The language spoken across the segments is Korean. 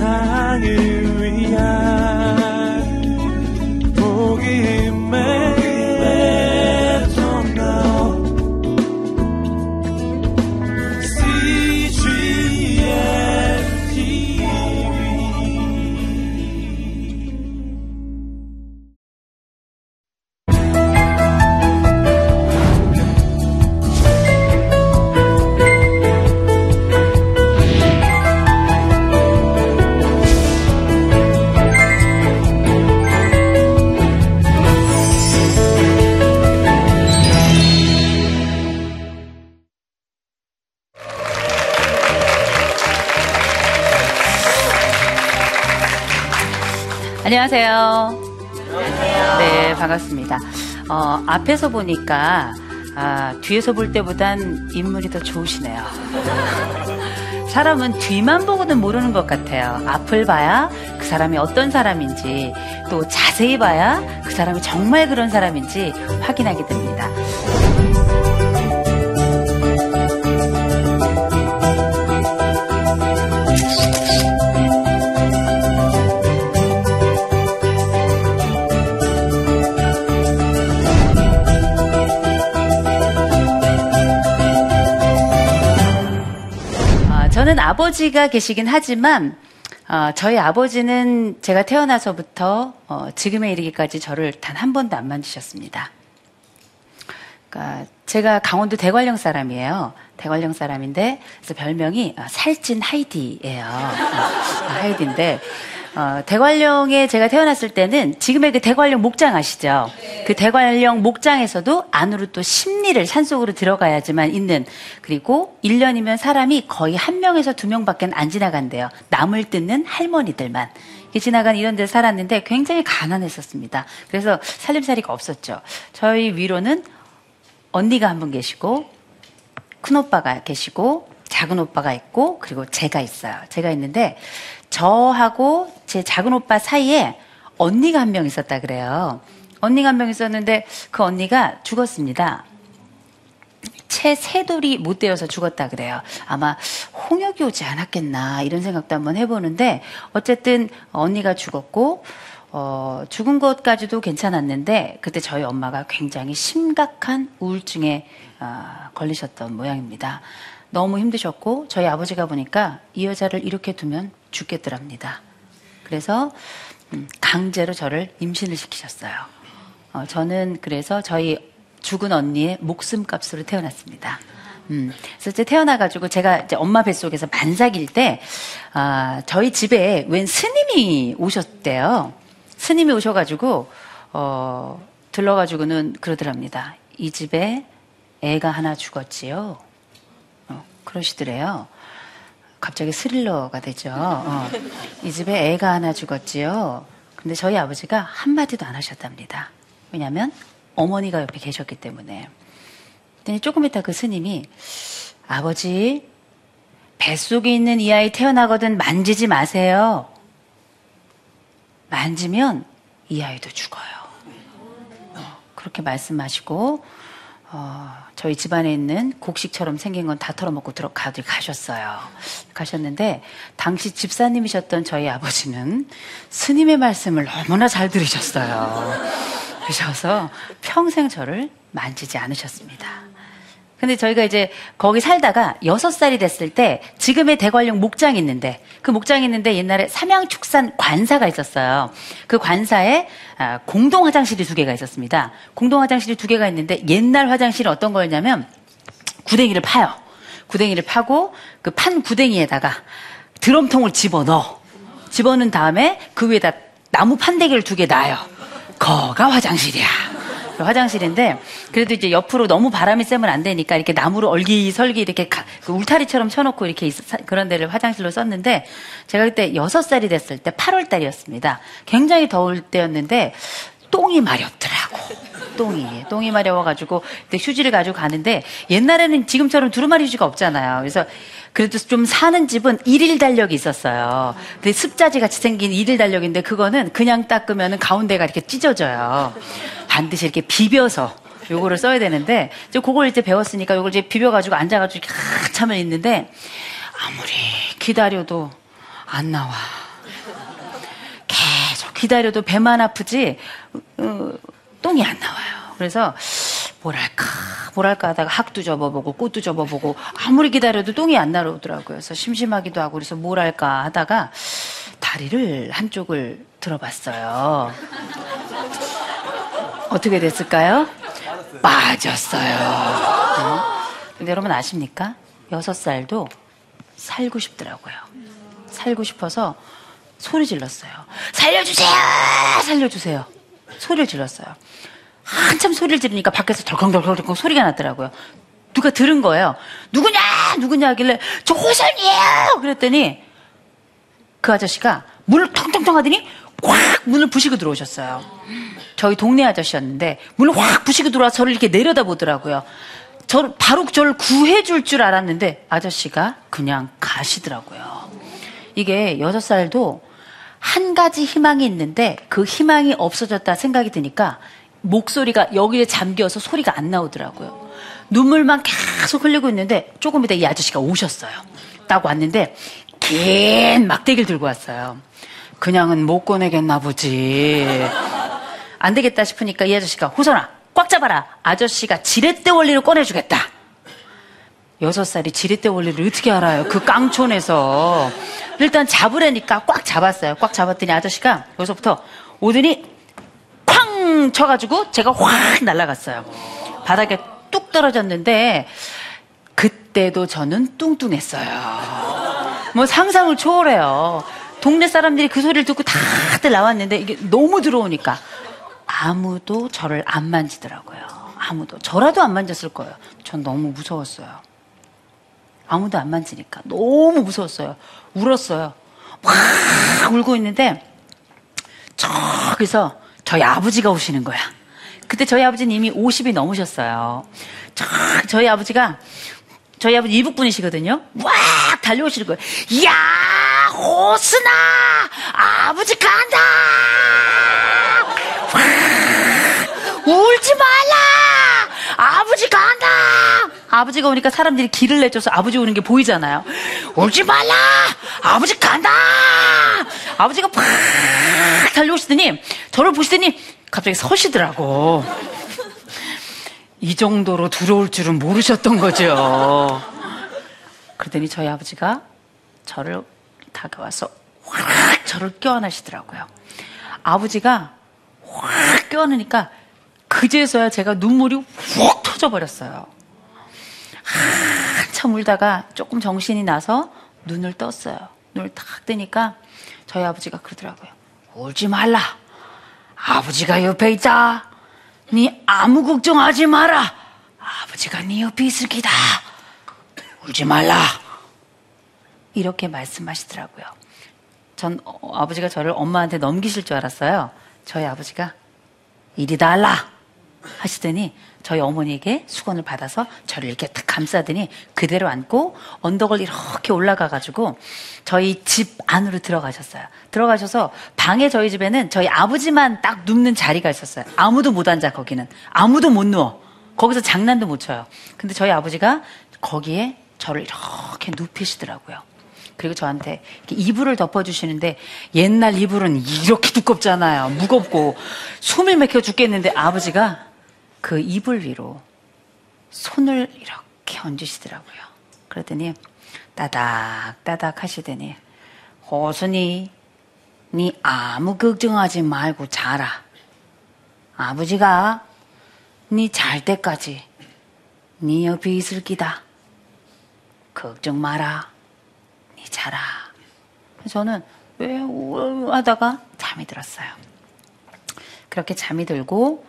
세상을 반갑습니다. 어, 앞에서 보니까 아, 뒤에서 볼 때보단 인물이 더 좋으시네요. 사람은 뒤만 보고는 모르는 것 같아요. 앞을 봐야 그 사람이 어떤 사람인지, 또 자세히 봐야 그 사람이 정말 그런 사람인지 확인하게 됩니다. 저는 아버지가 계시긴 하지만 어, 저희 아버지는 제가 태어나서부터 어, 지금에 이르기까지 저를 단 한 번도 안 만지셨습니다. 그러니까 제가 강원도 대관령 사람이에요. 대관령 사람인데 그래서 별명이 어, 살찐 하이디예요. 어, 하이디인데 어, 대관령에 제가 태어났을 때는 지금의 그 대관령 목장 아시죠? 그 대관령 목장에서도 안으로 또 심리를 산속으로 들어가야지만 있는 그리고 1년이면 사람이 거의 한 명에서 두 명밖에 안 지나간대요. 나물 뜯는 할머니들만. 지나간 이런 데 살았는데 굉장히 가난했었습니다. 그래서 살림살이가 없었죠. 저희 위로는 언니가 한 분 계시고 큰 오빠가 계시고 작은 오빠가 있고 그리고 제가 있어요. 제가 있는데 저하고 제 작은 오빠 사이에 언니가 한 명 있었다 그래요. 언니가 한 명 있었는데 그 언니가 죽었습니다. 채세 돌이 못 되어서 죽었다 그래요. 아마 홍역이 오지 않았겠나 이런 생각도 한번 해보는데 어쨌든 언니가 죽었고 어, 죽은 것까지도 괜찮았는데 그때 저희 엄마가 굉장히 심각한 우울증에 어, 걸리셨던 모양입니다. 너무 힘드셨고 저희 아버지가 보니까 이 여자를 이렇게 두면 죽겠더랍니다. 그래서 음, 강제로 저를 임신을 시키셨어요. 어, 저는 그래서 저희 죽은 언니의 목숨값으로 태어났습니다. 음, 그래서 이제 태어나가지고 제가 이제 엄마 뱃속에서 만삭일 때, 아, 저희 집에 웬 스님이 오셨대요. 스님이 오셔가지고, 어, 들러가지고는 그러더랍니다. 이 집에 애가 하나 죽었지요. 어, 그러시더래요. 갑자기 스릴러가 되죠. 어. 이 집에 애가 하나 죽었지요. 근데 저희 아버지가 한마디도 안 하셨답니다. 왜냐하면 어머니가 옆에 계셨기 때문에. 그랬더니 조금 있다 그 스님이 아버지 뱃속에 있는 이 아이 태어나거든 만지지 마세요. 만지면 이 아이도 죽어요. 어, 그렇게 말씀하시고 어, 저희 집안에 있는 곡식처럼 생긴 건 다 털어먹고 들어가들 가셨어요. 가셨는데 당시 집사님이셨던 저희 아버지는 스님의 말씀을 너무나 잘 들으셨어요. 그러셔서 평생 저를 만지지 않으셨습니다. 근데 저희가 이제 거기 살다가 여섯 살이 됐을 때 지금의 대관령 목장이 있는데 그 목장이 있는데 옛날에 삼양축산 관사가 있었어요. 그 관사에 아, 공동 화장실이 두 개가 있었습니다. 공동 화장실이 두 개가 있는데 옛날 화장실은 어떤 거였냐면 구덩이를 파요. 구덩이를 파고 그 판 구덩이에다가 드럼통을 집어넣어. 집어넣은 다음에 그 위에다 나무 판대기를 두 개 놔요. 거가 화장실이야. 그 화장실인데 그래도 이제 옆으로 너무 바람이 쐬면 안 되니까 이렇게 나무로 얼기설기 이렇게 가, 그 울타리처럼 쳐놓고 이렇게 있, 그런 데를 화장실로 썼는데 제가 그때 여섯 살이 됐을 때 8월 달이었습니다. 굉장히 더울 때였는데 똥이 마렵더라고. 똥이. 똥이 마려워가지고 휴지를 가지고 가는데 옛날에는 지금처럼 두루마리 휴지가 없잖아요. 그래서 그래도 좀 사는 집은 일일 달력이 있었어요. 근데 습자지 같이 생긴 일일 달력인데 그거는 그냥 닦으면 가운데가 이렇게 찢어져요. 반드시 이렇게 비벼서 요거를 써야 되는데 이제 그걸 이제 배웠으니까 요걸 이제 비벼가지고 앉아가지고 이렇게 한참을 있는데 아무리 기다려도 안 나와. 기다려도 배만 아프지 어, 똥이 안 나와요. 그래서 뭐랄까 뭐랄까 하다가 학도 접어보고 꽃도 접어보고 아무리 기다려도 똥이 안 나오더라고요. 그래서 심심하기도 하고 그래서 뭐랄까 하다가 다리를 한쪽을 들어봤어요. 어떻게 됐을까요? 빠졌어요. 어? 근데 여러분 아십니까? 여섯 살도 살고 싶더라고요. 살고 싶어서 소리 질렀어요. 살려주세요! 살려주세요. 소리를 질렀어요. 한참 소리를 지르니까 밖에서 덜컹덜컹덜컹 소리가 났더라고요. 누가 들은 거예요. 누구냐! 누구냐 하길래 저 호선이에요! 그랬더니 그 아저씨가 문을 텅텅텅 하더니 꽉 문을 부시고 들어오셨어요. 저희 동네 아저씨였는데 문을 확 부시고 들어와서 저를 이렇게 내려다 보더라고요. 저를 바로 저를 구해줄 줄 알았는데 아저씨가 그냥 가시더라고요. 이게 여섯 살도 한 가지 희망이 있는데 그 희망이 없어졌다 생각이 드니까 목소리가 여기에 잠겨서 소리가 안 나오더라고요. 눈물만 계속 흘리고 있는데 조금 이따 이 아저씨가 오셨어요. 딱 왔는데 긴 막대기를 들고 왔어요. 그냥은 못 꺼내겠나 보지. 안 되겠다 싶으니까 이 아저씨가 호선아 꽉 잡아라. 아저씨가 지렛대 원리를 꺼내주겠다. 여섯 살이 지렛대 원리를 어떻게 알아요? 그 깡촌에서. 일단 잡으라니까 꽉 잡았어요. 꽉 잡았더니 아저씨가 여기서부터 오더니 쾅 쳐가지고 제가 확 날아갔어요. 바닥에 뚝 떨어졌는데 그때도 저는 뚱뚱했어요. 뭐 상상을 초월해요. 동네 사람들이 그 소리를 듣고 다들 나왔는데 이게 너무 들어오니까 아무도 저를 안 만지더라고요. 아무도. 저라도 안 만졌을 거예요. 전 너무 무서웠어요. 아무도 안 만지니까 너무 무서웠어요. 울었어요. 막 울고 있는데 저기서 저희 아버지가 오시는 거야. 그때 저희 아버지는 이미 50이 넘으셨어요. 저, 저희 아버지가 저희 아버지 이북분이시거든요. 와 달려오시는 거예요. 야 호스나 아버지 간다. 와, 울지 말라. 아버지 간다. 아버지가 오니까 사람들이 길을 내줘서 아버지 오는 게 보이잖아요. 울지 말라. 아버지 간다. 아버지가 팍 달려오시더니 저를 보시더니 갑자기 서시더라고. 이 정도로 들어올 줄은 모르셨던 거죠. 그러더니 저희 아버지가 저를 다가와서 확 저를 껴안으시더라고요. 아버지가 확 껴안으니까 그제서야 제가 눈물이 훅 터져버렸어요. 한참 울다가 조금 정신이 나서 눈을 떴어요. 눈을 탁 뜨니까 저희 아버지가 그러더라고요. 울지 말라. 아버지가 옆에 있다. 네 아무 걱정하지 마라. 아버지가 네 옆에 있을 기다. 울지 말라. 이렇게 말씀하시더라고요. 전 어, 아버지가 저를 엄마한테 넘기실 줄 알았어요. 저희 아버지가 이리 달라 하시더니 저희 어머니에게 수건을 받아서 저를 이렇게 딱 감싸더니 그대로 안고 언덕을 이렇게 올라가 가지고 저희 집 안으로 들어가셨어요. 들어가셔서 방에 저희 집에는 저희 아버지만 딱 눕는 자리가 있었어요. 아무도 못 앉아 거기는. 아무도 못 누워. 거기서 장난도 못 쳐요. 근데 저희 아버지가 거기에 저를 이렇게 눕히시더라고요. 그리고 저한테 이불을 덮어주시는데 옛날 이불은 이렇게 두껍잖아요. 무겁고 숨이 막혀 죽겠는데 아버지가 그 이불 위로 손을 이렇게 얹으시더라고요. 그러더니 따닥 따닥 하시더니 호순이 네 아무 걱정하지 말고 자라. 아버지가 네 잘 때까지 네 옆에 있을 기다. 걱정 마라. 네 자라. 저는 왜 하다가 잠이 들었어요. 그렇게 잠이 들고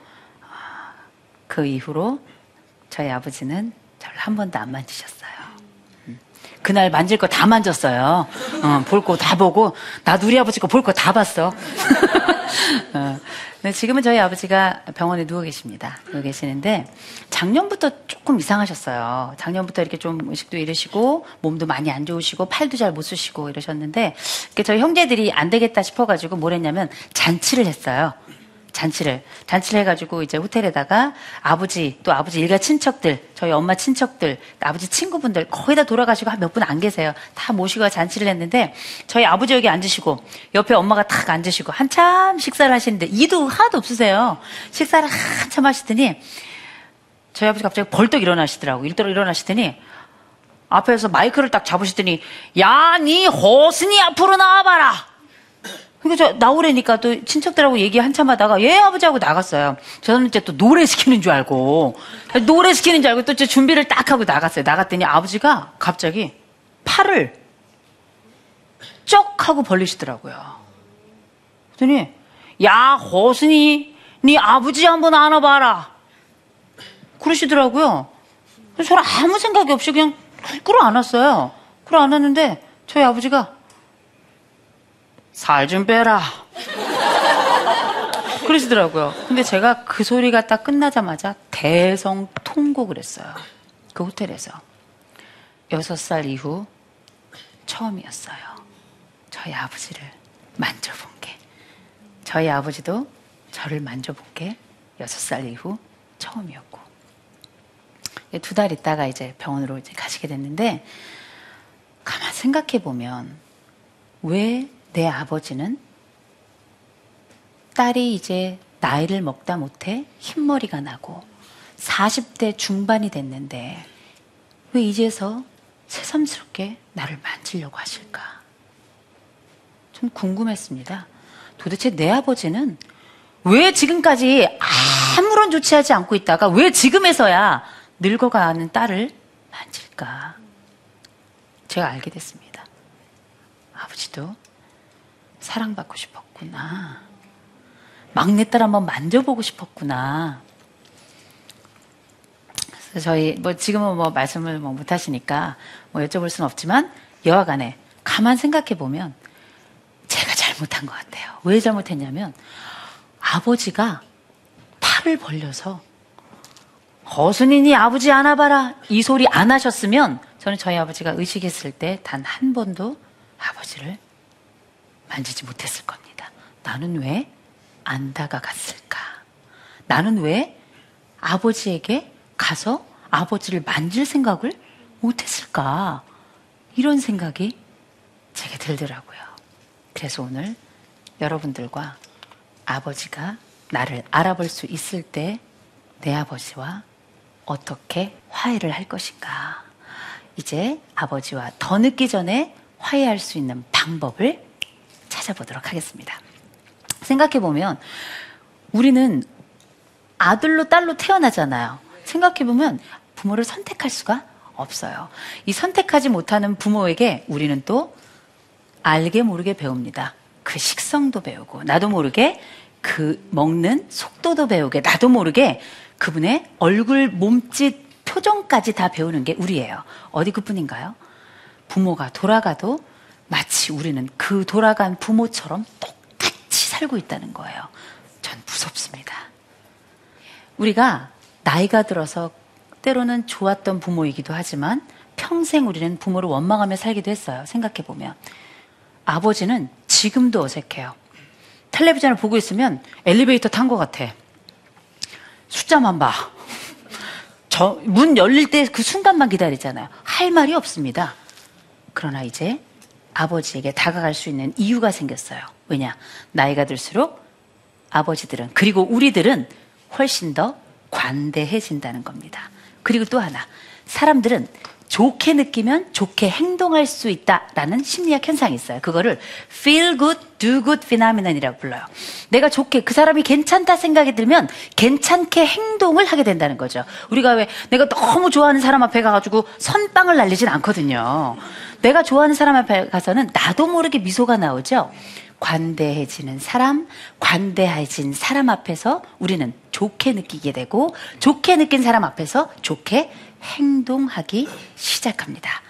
그 이후로 저희 아버지는 저를 한 번도 안 만지셨어요. 음. 그날 만질 거 다 만졌어요. 어, 볼거 다 보고 나도 우리 아버지 거 볼 거 다 봤어. 어, 네, 지금은 저희 아버지가 병원에 누워 계십니다. 누워 계시는데 작년부터 조금 이상하셨어요. 작년부터 이렇게 좀 의식도 잃으시고 몸도 많이 안 좋으시고 팔도 잘 못 쓰시고 이러셨는데 저희 형제들이 안 되겠다 싶어가지고 뭘 했냐면 잔치를 했어요. 잔치를 잔치를 해가지고 이제 호텔에다가 아버지 또 아버지 일가 친척들 저희 엄마 친척들 아버지 친구분들 거의 다 돌아가시고 한 몇 분 안 계세요. 다 모시고 잔치를 했는데 저희 아버지 여기 앉으시고 옆에 엄마가 탁 앉으시고 한참 식사를 하시는데 이도 하나도 없으세요. 식사를 한참 하시더니 저희 아버지 갑자기 벌떡 일어나시더라고. 일도로 일어나시더니 앞에서 마이크를 딱 잡으시더니 야니 호순이 앞으로 나와봐라 그러니까 저 나오래니까 또 친척들하고 얘기 한참 하다가 예 아버지하고 나갔어요. 저는 이제 또 노래 시키는 줄 알고 노래 시키는 줄 알고 또 준비를 딱 하고 나갔어요. 나갔더니 아버지가 갑자기 팔을 쩍 하고 벌리시더라고요. 그랬더니 야 호순이 네 아버지 한번 안아봐라. 그러시더라고요. 그래서 저는 아무 생각이 없이 그냥 끌어 안았어요. 끌어 안았는데 저희 아버지가 살 좀 빼라. 그러시더라고요. 근데 제가 그 소리가 딱 끝나자마자 대성 통곡을 했어요. 그 호텔에서. 여섯 살 이후 처음이었어요. 저희 아버지를 만져본 게. 저희 아버지도 저를 만져본 게 여섯 살 이후 처음이었고. 두 달 있다가 이제 병원으로 이제 가시게 됐는데, 가만 생각해 보면, 왜 내 아버지는 딸이 이제 나이를 먹다 못해 흰머리가 나고 40대 중반이 됐는데 왜 이제서 새삼스럽게 나를 만지려고 하실까? 좀 궁금했습니다. 도대체 내 아버지는 왜 지금까지 아무런 조치하지 않고 있다가 왜 지금에서야 늙어가는 딸을 만질까? 제가 알게 됐습니다. 아버지도 사랑받고 싶었구나. 막내딸 한번 만져보고 싶었구나. 그래서 저희 뭐 지금은 뭐 말씀을 뭐 못하시니까 뭐 여쭤볼 수는 없지만 여하간에 가만 생각해 보면 제가 잘못한 것 같아요. 왜 잘못했냐면 아버지가 팔을 벌려서 거순이니 아버지 안아봐라 이 소리 안 하셨으면 저는 저희 아버지가 의식했을 때 단 한 번도 아버지를 만지지 못했을 겁니다. 나는 왜 안 다가갔을까? 나는 왜 아버지에게 가서 아버지를 만질 생각을 못했을까? 이런 생각이 제게 들더라고요. 그래서 오늘 여러분들과 아버지가 나를 알아볼 수 있을 때 내 아버지와 어떻게 화해를 할 것인가. 이제 아버지와 더 늦기 전에 화해할 수 있는 방법을 찾아보도록 하겠습니다. 생각해보면 우리는 아들로 딸로 태어나잖아요. 생각해보면 부모를 선택할 수가 없어요. 이 선택하지 못하는 부모에게 우리는 또 알게 모르게 배웁니다. 그 식성도 배우고, 나도 모르게 그 먹는 속도도 배우게, 나도 모르게 그분의 얼굴, 몸짓, 표정까지 다 배우는 게 우리예요. 어디 그뿐인가요? 부모가 돌아가도 마치 우리는 그 돌아간 부모처럼 똑같이 살고 있다는 거예요. 전 무섭습니다. 우리가 나이가 들어서 때로는 좋았던 부모이기도 하지만 평생 우리는 부모를 원망하며 살기도 했어요. 생각해 보면. 아버지는 지금도 어색해요. 텔레비전을 보고 있으면 엘리베이터 탄 것 같아. 숫자만 봐. 저, 문 열릴 때 그 순간만 기다리잖아요. 할 말이 없습니다. 그러나 이제 아버지에게 다가갈 수 있는 이유가 생겼어요. 왜냐? 나이가 들수록 아버지들은, 그리고 우리들은 훨씬 더 관대해진다는 겁니다. 그리고 또 하나, 사람들은 좋게 느끼면 좋게 행동할 수 있다라는 심리학 현상이 있어요. 그거를 feel good, do good phenomenon이라고 불러요. 내가 좋게 그 사람이 괜찮다 생각이 들면 괜찮게 행동을 하게 된다는 거죠. 우리가 왜 내가 너무 좋아하는 사람 앞에 가가지고 선빵을 날리진 않거든요. 내가 좋아하는 사람 앞에 가서는 나도 모르게 미소가 나오죠. 관대해지는 사람, 관대해진 사람 앞에서 우리는 좋게 느끼게 되고 좋게 느낀 사람 앞에서 좋게 행동하기 시작합니다.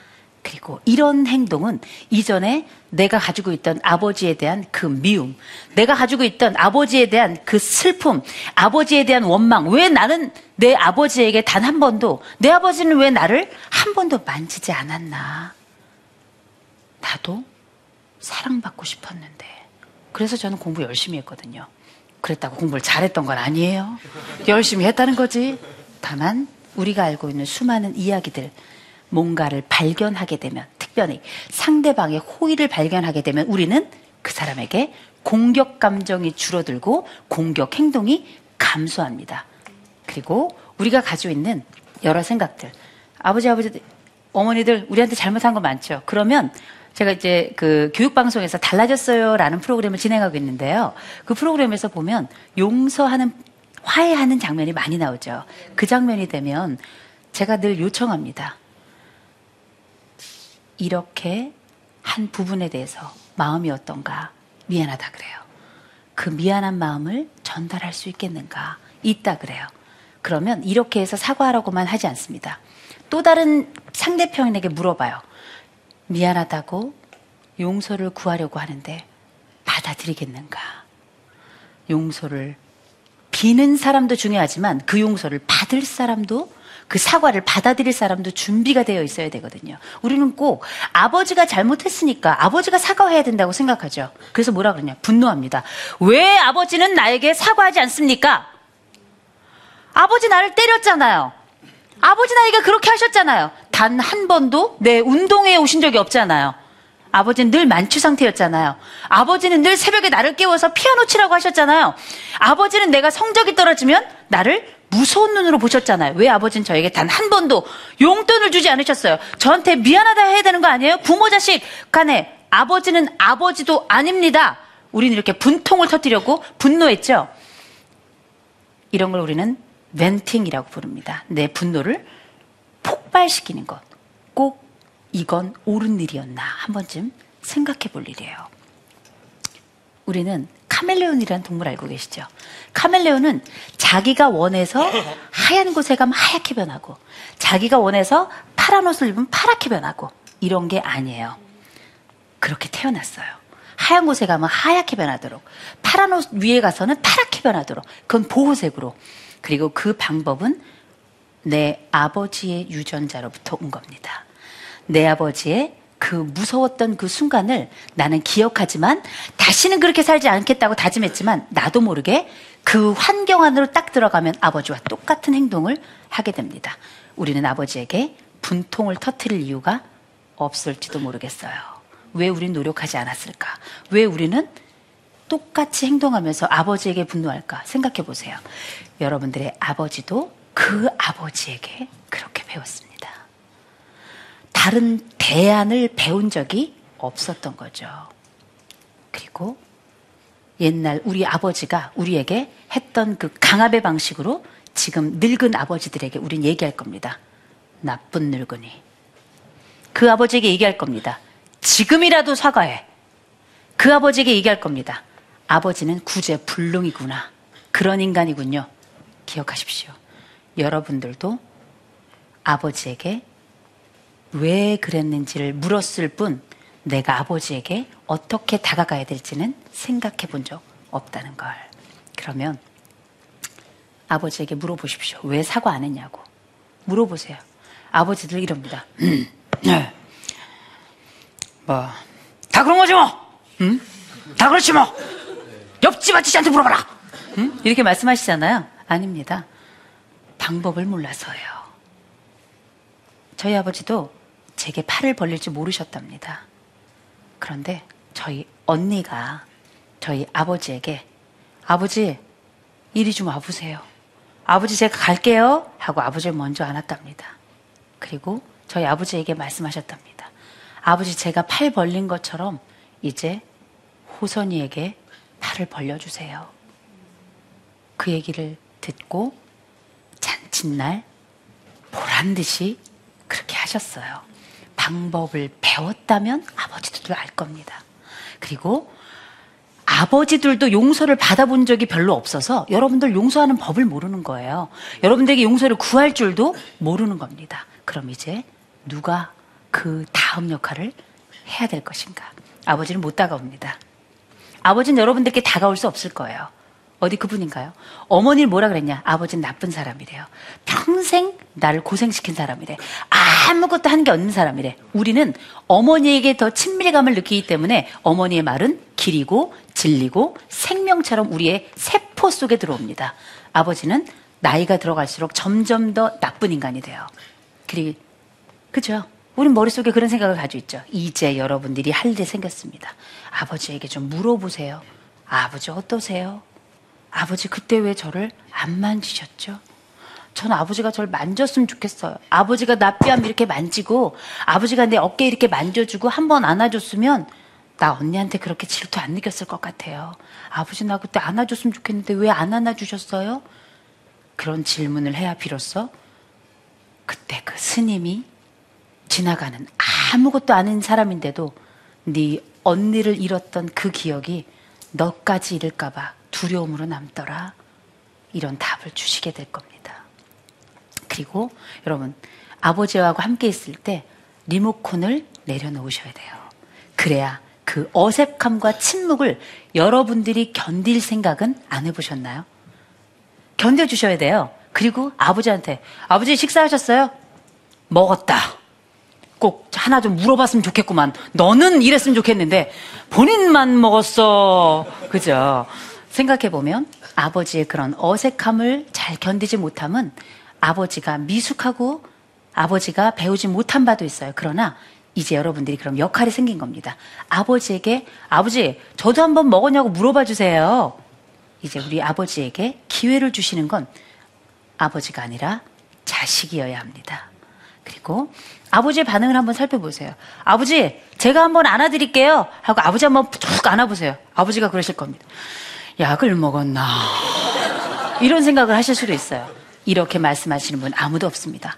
그리고 이런 행동은 이전에 내가 가지고 있던 아버지에 대한 그 미움, 내가 가지고 있던 아버지에 대한 그 슬픔, 아버지에 대한 원망, 왜 나는 내 아버지에게 단 한 번도, 내 아버지는 왜 나를 한 번도 만지지 않았나? 나도 사랑받고 싶었는데. 그래서 저는 공부 열심히 했거든요. 그랬다고 공부를 잘했던 건 아니에요. 열심히 했다는 거지. 다만 우리가 알고 있는 수많은 이야기들, 뭔가를 발견하게 되면, 특별히 상대방의 호의를 발견하게 되면 우리는 그 사람에게 공격 감정이 줄어들고 공격 행동이 감소합니다. 그리고 우리가 가지고 있는 여러 생각들, 아버지, 아버지, 어머니들 우리한테 잘못한 거 많죠. 그러면 제가 이제 그 교육방송에서 달라졌어요라는 프로그램을 진행하고 있는데요. 그 프로그램에서 보면 용서하는, 화해하는 장면이 많이 나오죠. 그 장면이 되면 제가 늘 요청합니다. 이렇게 한 부분에 대해서 마음이 어떤가 미안하다 그래요. 그 미안한 마음을 전달할 수 있겠는가 있다 그래요. 그러면 이렇게 해서 사과하라고만 하지 않습니다. 또 다른 상대편에게 물어봐요. 미안하다고 용서를 구하려고 하는데 받아들이겠는가? 용서를 비는 사람도 중요하지만 그 용서를 받을 사람도 그 사과를 받아들일 사람도 준비가 되어 있어야 되거든요. 우리는 꼭 아버지가 잘못했으니까 아버지가 사과해야 된다고 생각하죠. 그래서 뭐라 그러냐? 분노합니다. 왜 아버지는 나에게 사과하지 않습니까? 아버지 나를 때렸잖아요. 아버지 나에게 그렇게 하셨잖아요. 단 한 번도 내 운동회에 오신 적이 없잖아요. 아버지는 늘 만취 상태였잖아요. 아버지는 늘 새벽에 나를 깨워서 피아노 치라고 하셨잖아요. 아버지는 내가 성적이 떨어지면 나를 무서운 눈으로 보셨잖아요. 왜 아버지는 저에게 단 한 번도 용돈을 주지 않으셨어요? 저한테 미안하다 해야 되는 거 아니에요? 부모 자식 간에 아버지는 아버지도 아닙니다. 우리는 이렇게 분통을 터뜨렸고 분노했죠. 이런 걸 우리는 venting이라고 부릅니다. 내 분노를 폭발시키는 것. 꼭 이건 옳은 일이었나 한 번쯤 생각해 볼 일이에요. 우리는 카멜레온이라는 동물 알고 계시죠? 카멜레온은 자기가 원해서 하얀 곳에 가면 하얗게 변하고 자기가 원해서 파란 옷을 입으면 파랗게 변하고 이런 게 아니에요. 그렇게 태어났어요. 하얀 곳에 가면 하얗게 변하도록 파란 옷 위에 가서는 파랗게 변하도록 그건 보호색으로 그리고 그 방법은 내 아버지의 유전자로부터 온 겁니다. 내 아버지의 그 무서웠던 그 순간을 나는 기억하지만 다시는 그렇게 살지 않겠다고 다짐했지만 나도 모르게 그 환경 안으로 딱 들어가면 아버지와 똑같은 행동을 하게 됩니다. 우리는 아버지에게 분통을 터트릴 이유가 없을지도 모르겠어요. 왜 우리는 노력하지 않았을까? 왜 우리는 똑같이 행동하면서 아버지에게 분노할까? 생각해 보세요. 여러분들의 아버지도 그 아버지에게 그렇게 배웠습니다. 다른 대안을 배운 적이 없었던 거죠. 그리고 옛날 우리 아버지가 우리에게 했던 그 강압의 방식으로 지금 늙은 아버지들에게 우린 얘기할 겁니다. 나쁜 늙은이. 그 아버지에게 얘기할 겁니다. 지금이라도 사과해. 그 아버지에게 얘기할 겁니다. 아버지는 구제 불능이구나. 그런 인간이군요. 기억하십시오. 여러분들도 아버지에게 왜 그랬는지를 물었을 뿐 내가 아버지에게 어떻게 다가가야 될지는 생각해 본 적 없다는 걸. 그러면 아버지에게 물어보십시오. 왜 사과 안 했냐고. 물어보세요. 아버지들 이럽니다. 음, 네. 뭐, 다 그런 거지 뭐! 응? 다 그렇지 뭐! 옆집 아저씨한테 물어봐라! 응? 이렇게 말씀하시잖아요. 아닙니다. 방법을 몰라서요. 저희 아버지도 제게 팔을 벌릴 줄 모르셨답니다. 그런데 저희 언니가 저희 아버지에게 아버지 이리 좀 와보세요. 아버지 제가 갈게요 하고 아버지를 먼저 안았답니다. 그리고 저희 아버지에게 말씀하셨답니다. 아버지 제가 팔 벌린 것처럼 이제 호선이에게 팔을 벌려주세요. 그 얘기를 듣고 잔칫날 보란 듯이 그렇게 하셨어요. 방법을 배웠다면 아버지들도 알 겁니다. 그리고 아버지들도 용서를 받아본 적이 별로 없어서 여러분들 용서하는 법을 모르는 거예요. 여러분들에게 용서를 구할 줄도 모르는 겁니다. 그럼 이제 누가 그 다음 역할을 해야 될 것인가? 아버지는 못 다가옵니다. 아버지는 여러분들께 다가올 수 없을 거예요. 어디 그분인가요? 어머니를 뭐라 그랬냐? 아버지는 나쁜 사람이래요. 평생 나를 고생시킨 사람이래. 아무것도 하는 게 없는 사람이래. 우리는 어머니에게 더 친밀감을 느끼기 때문에 어머니의 말은 길이고 진리고 생명처럼 우리의 세포 속에 들어옵니다. 아버지는 나이가 들어갈수록 점점 더 나쁜 인간이 돼요. 그리고 그죠? 우린 머릿속에 그런 생각을 가지고 있죠. 이제 여러분들이 할일 생겼습니다. 아버지에게 좀 물어보세요. 아버지 어떠세요? 아버지 그때 왜 저를 안 만지셨죠? 저는 아버지가 저를 만졌으면 좋겠어요. 아버지가 나 뺨 이렇게 만지고 아버지가 내 어깨 이렇게 만져주고 한 번 안아줬으면 나 언니한테 그렇게 질투 안 느꼈을 것 같아요. 아버지 나 그때 안아줬으면 좋겠는데 왜 안 안아주셨어요? 그런 질문을 해야 비로소 그때 그 스님이 지나가는 아무것도 아닌 사람인데도 네 언니를 잃었던 그 기억이 너까지 잃을까봐 두려움으로 남더라. 이런 답을 주시게 될 겁니다. 그리고 여러분, 아버지하고 함께 있을 때 리모컨을 내려놓으셔야 돼요. 그래야 그 어색함과 침묵을 여러분들이 견딜 생각은 안 해보셨나요? 견뎌주셔야 돼요. 그리고 아버지한테, 아버지 식사하셨어요? 먹었다. 꼭 하나 좀 물어봤으면 좋겠구만. 너는 이랬으면 좋겠는데, 본인만 먹었어. 그죠? 생각해보면 아버지의 그런 어색함을 잘 견디지 못함은 아버지가 미숙하고 아버지가 배우지 못한 바도 있어요. 그러나 이제 여러분들이 그럼 역할이 생긴 겁니다. 아버지에게 아버지 저도 한번 먹었냐고 물어봐 주세요. 이제 우리 아버지에게 기회를 주시는 건 아버지가 아니라 자식이어야 합니다. 그리고 아버지의 반응을 한번 살펴보세요. 아버지, 제가 한번 안아드릴게요. 하고 아버지 한번 쭉 안아보세요. 아버지가 그러실 겁니다. 약을 먹었나. 이런 생각을 하실 수도 있어요. 이렇게 말씀하시는 분 아무도 없습니다.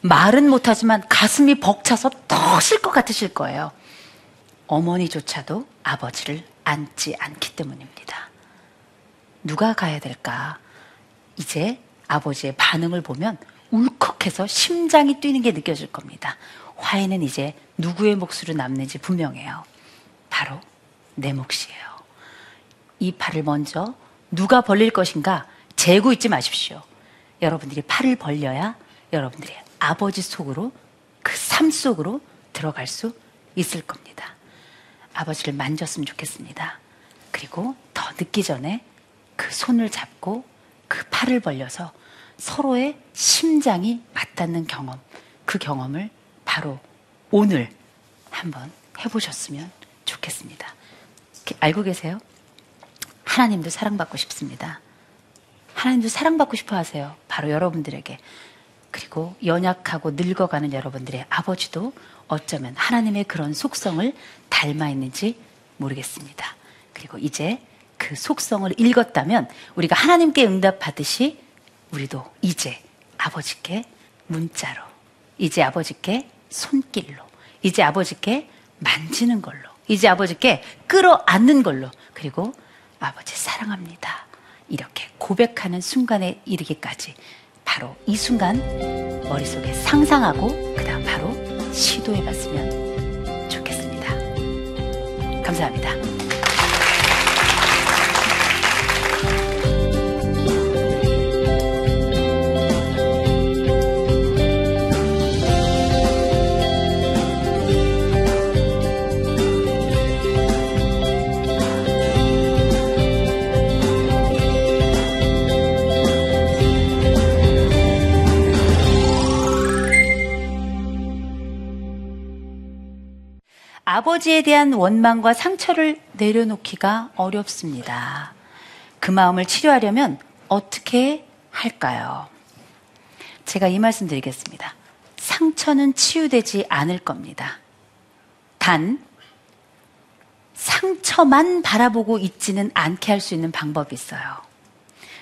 말은 못하지만 가슴이 벅차서 터질 것 같으실 거예요. 어머니조차도 아버지를 안지 않기 때문입니다. 누가 가야 될까? 이제 아버지의 반응을 보면 울컥해서 심장이 뛰는 게 느껴질 겁니다. 화해는 이제 누구의 몫으로 남는지 분명해요. 바로 내 몫이에요. 이 팔을 먼저 누가 벌릴 것인가 재고 있지 마십시오. 여러분들이 팔을 벌려야 여러분들이 아버지 속으로 그 삶 속으로 들어갈 수 있을 겁니다. 아버지를 만졌으면 좋겠습니다. 그리고 더 늦기 전에 그 손을 잡고 그 팔을 벌려서 서로의 심장이 맞닿는 경험, 그 경험을 바로 오늘 한번 해보셨으면 좋겠습니다. 알고 계세요? 하나님도 사랑받고 싶습니다. 하나님도 사랑받고 싶어 하세요. 바로 여러분들에게. 그리고 연약하고 늙어가는 여러분들의 아버지도 어쩌면 하나님의 그런 속성을 닮아 있는지 모르겠습니다. 그리고 이제 그 속성을 읽었다면 우리가 하나님께 응답하듯이 우리도 이제 아버지께 문자로, 이제 아버지께 손길로, 이제 아버지께 만지는 걸로, 이제 아버지께 끌어안는 걸로, 그리고 아버지 사랑합니다. 이렇게 고백하는 순간에 이르기까지 바로 이 순간 머릿속에 상상하고 그 다음 바로 시도해 봤으면 좋겠습니다. 감사합니다. 아버지에 대한 원망과 상처를 내려놓기가 어렵습니다. 그 마음을 치료하려면 어떻게 할까요? 제가 이 말씀 드리겠습니다. 상처는 치유되지 않을 겁니다. 단, 상처만 바라보고 있지는 않게 할 수 있는 방법이 있어요.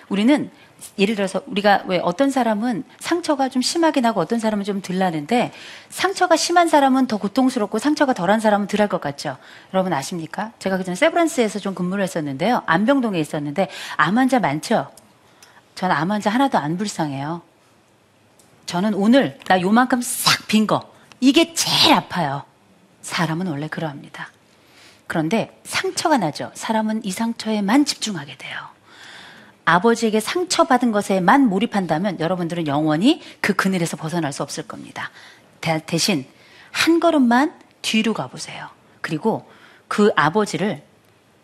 우리는 예를 들어서 우리가 왜 어떤 사람은 상처가 좀 심하게 나고 어떤 사람은 좀 덜 나는데 상처가 심한 사람은 더 고통스럽고 상처가 덜한 사람은 덜 할 것 같죠. 여러분 아십니까? 제가 그전에 세브란스에서 좀 근무를 했었는데요. 안병동에 있었는데 암 환자 많죠? 저는 암 환자 하나도 안 불쌍해요. 저는 오늘 나 요만큼 싹 빈 거. 이게 제일 아파요. 사람은 원래 그러합니다. 그런데 상처가 나죠. 사람은 이 상처에만 집중하게 돼요. 아버지에게 상처받은 것에만 몰입한다면 여러분들은 영원히 그 그늘에서 벗어날 수 없을 겁니다. 대, 대신 한 걸음만 뒤로 가보세요. 그리고 그 아버지를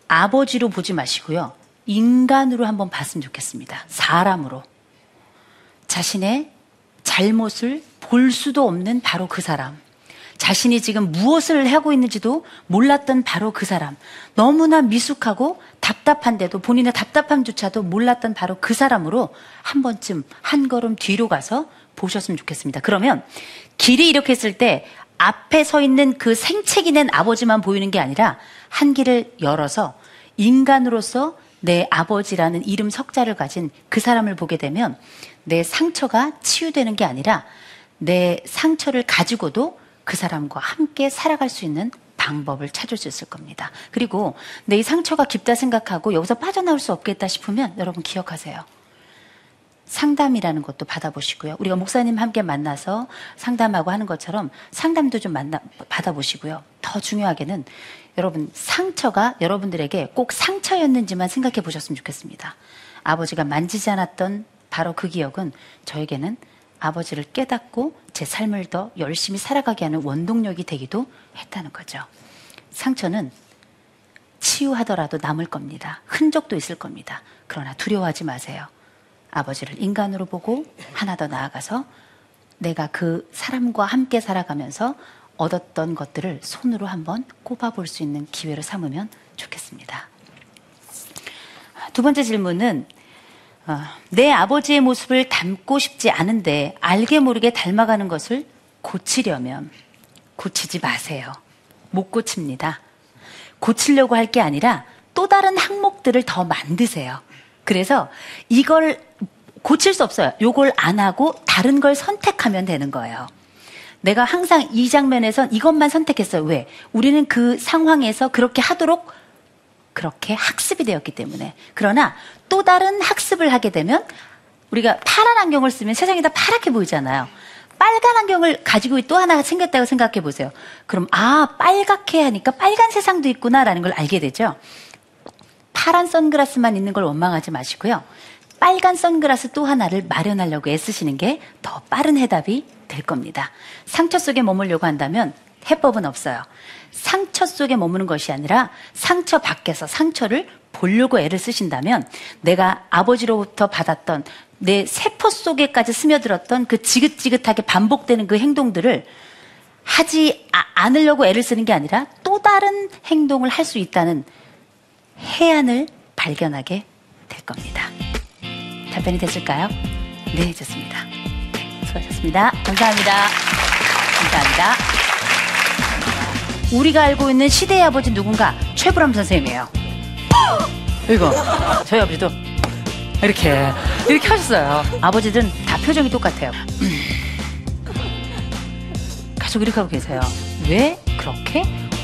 아버지로 보지 마시고요. 인간으로 한번 봤으면 좋겠습니다. 사람으로. 자신의 잘못을 볼 수도 없는 바로 그 사람. 자신이 지금 무엇을 하고 있는지도 몰랐던 바로 그 사람. 너무나 미숙하고 답답한데도 본인의 답답함조차도 몰랐던 바로 그 사람으로 한 번쯤 한 걸음 뒤로 가서 보셨으면 좋겠습니다. 그러면 길이 이렇게 했을 때 앞에 서 있는 그 생채기 낸 아버지만 보이는 게 아니라 한 길을 열어서 인간으로서 내 아버지라는 이름 석자를 가진 그 사람을 보게 되면 내 상처가 치유되는 게 아니라 내 상처를 가지고도 그 사람과 함께 살아갈 수 있는 방법을 찾을 수 있을 겁니다. 그리고 내 이 상처가 깊다 생각하고 여기서 빠져나올 수 없겠다 싶으면 여러분 기억하세요. 상담이라는 것도 받아보시고요. 우리가 목사님 함께 만나서 상담하고 하는 것처럼 상담도 좀 만나, 받아보시고요. 더 중요하게는 여러분 상처가 여러분들에게 꼭 상처였는지만 생각해 보셨으면 좋겠습니다. 아버지가 만지지 않았던 바로 그 기억은 저에게는 아버지를 깨닫고 제 삶을 더 열심히 살아가게 하는 원동력이 되기도 했다는 거죠. 상처는 치유하더라도 남을 겁니다. 흔적도 있을 겁니다. 그러나 두려워하지 마세요. 아버지를 인간으로 보고 하나 더 나아가서 내가 그 사람과 함께 살아가면서 얻었던 것들을 손으로 한번 꼽아볼 수 있는 기회를 삼으면 좋겠습니다. 두 번째 질문은 어, 내 아버지의 모습을 닮고 싶지 않은데 알게 모르게 닮아가는 것을 고치려면 고치지 마세요. 못 고칩니다. 고치려고 할 게 아니라 또 다른 항목들을 더 만드세요. 그래서 이걸 고칠 수 없어요. 요걸 안 하고 다른 걸 선택하면 되는 거예요. 내가 항상 이 장면에선 이것만 선택했어요. 왜? 우리는 그 상황에서 그렇게 하도록 그렇게 학습이 되었기 때문에. 그러나 또 다른 학습을 하게 되면 우리가 파란 안경을 쓰면 세상이 다 파랗게 보이잖아요. 빨간 안경을 가지고 또 하나 생겼다고 생각해 보세요. 그럼 아 빨갛게 하니까 빨간 세상도 있구나라는 걸 알게 되죠. 파란 선글라스만 있는 걸 원망하지 마시고요. 빨간 선글라스 또 하나를 마련하려고 애쓰시는 게 더 빠른 해답이 될 겁니다. 상처 속에 머물려고 한다면 해법은 없어요. 상처 속에 머무는 것이 아니라 상처 밖에서 상처를 보려고 애를 쓰신다면 내가 아버지로부터 받았던 내 세포 속에까지 스며들었던 그 지긋지긋하게 반복되는 그 행동들을 하지 아, 않으려고 애를 쓰는 게 아니라 또 다른 행동을 할 수 있다는 해안을 발견하게 될 겁니다. 답변이 됐을까요? 네, 좋습니다. 수고하셨습니다. 감사합니다. 감사합니다. 우리가 알고 있는 시대의 아버지 누군가 최불암 선생님이에요. 이거 저희 아버지도 이렇게 이렇게 하셨어요. 아버지들은 다 표정이 똑같아요. 계속 이렇게 하고 계세요. 왜 그렇게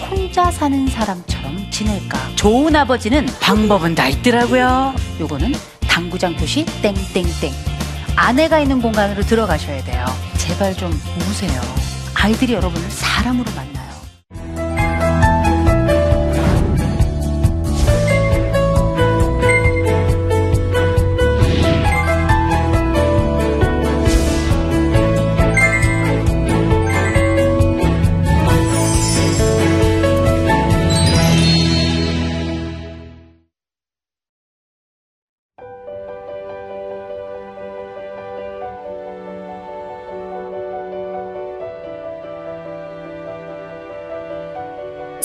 혼자 사는 사람처럼 지낼까? 좋은 아버지는 방법은 다 있더라고요. 요거는 당구장 표시 땡땡땡. 아내가 있는 공간으로 들어가셔야 돼요. 제발 좀 우세요. 아이들이 여러분을 사람으로 만나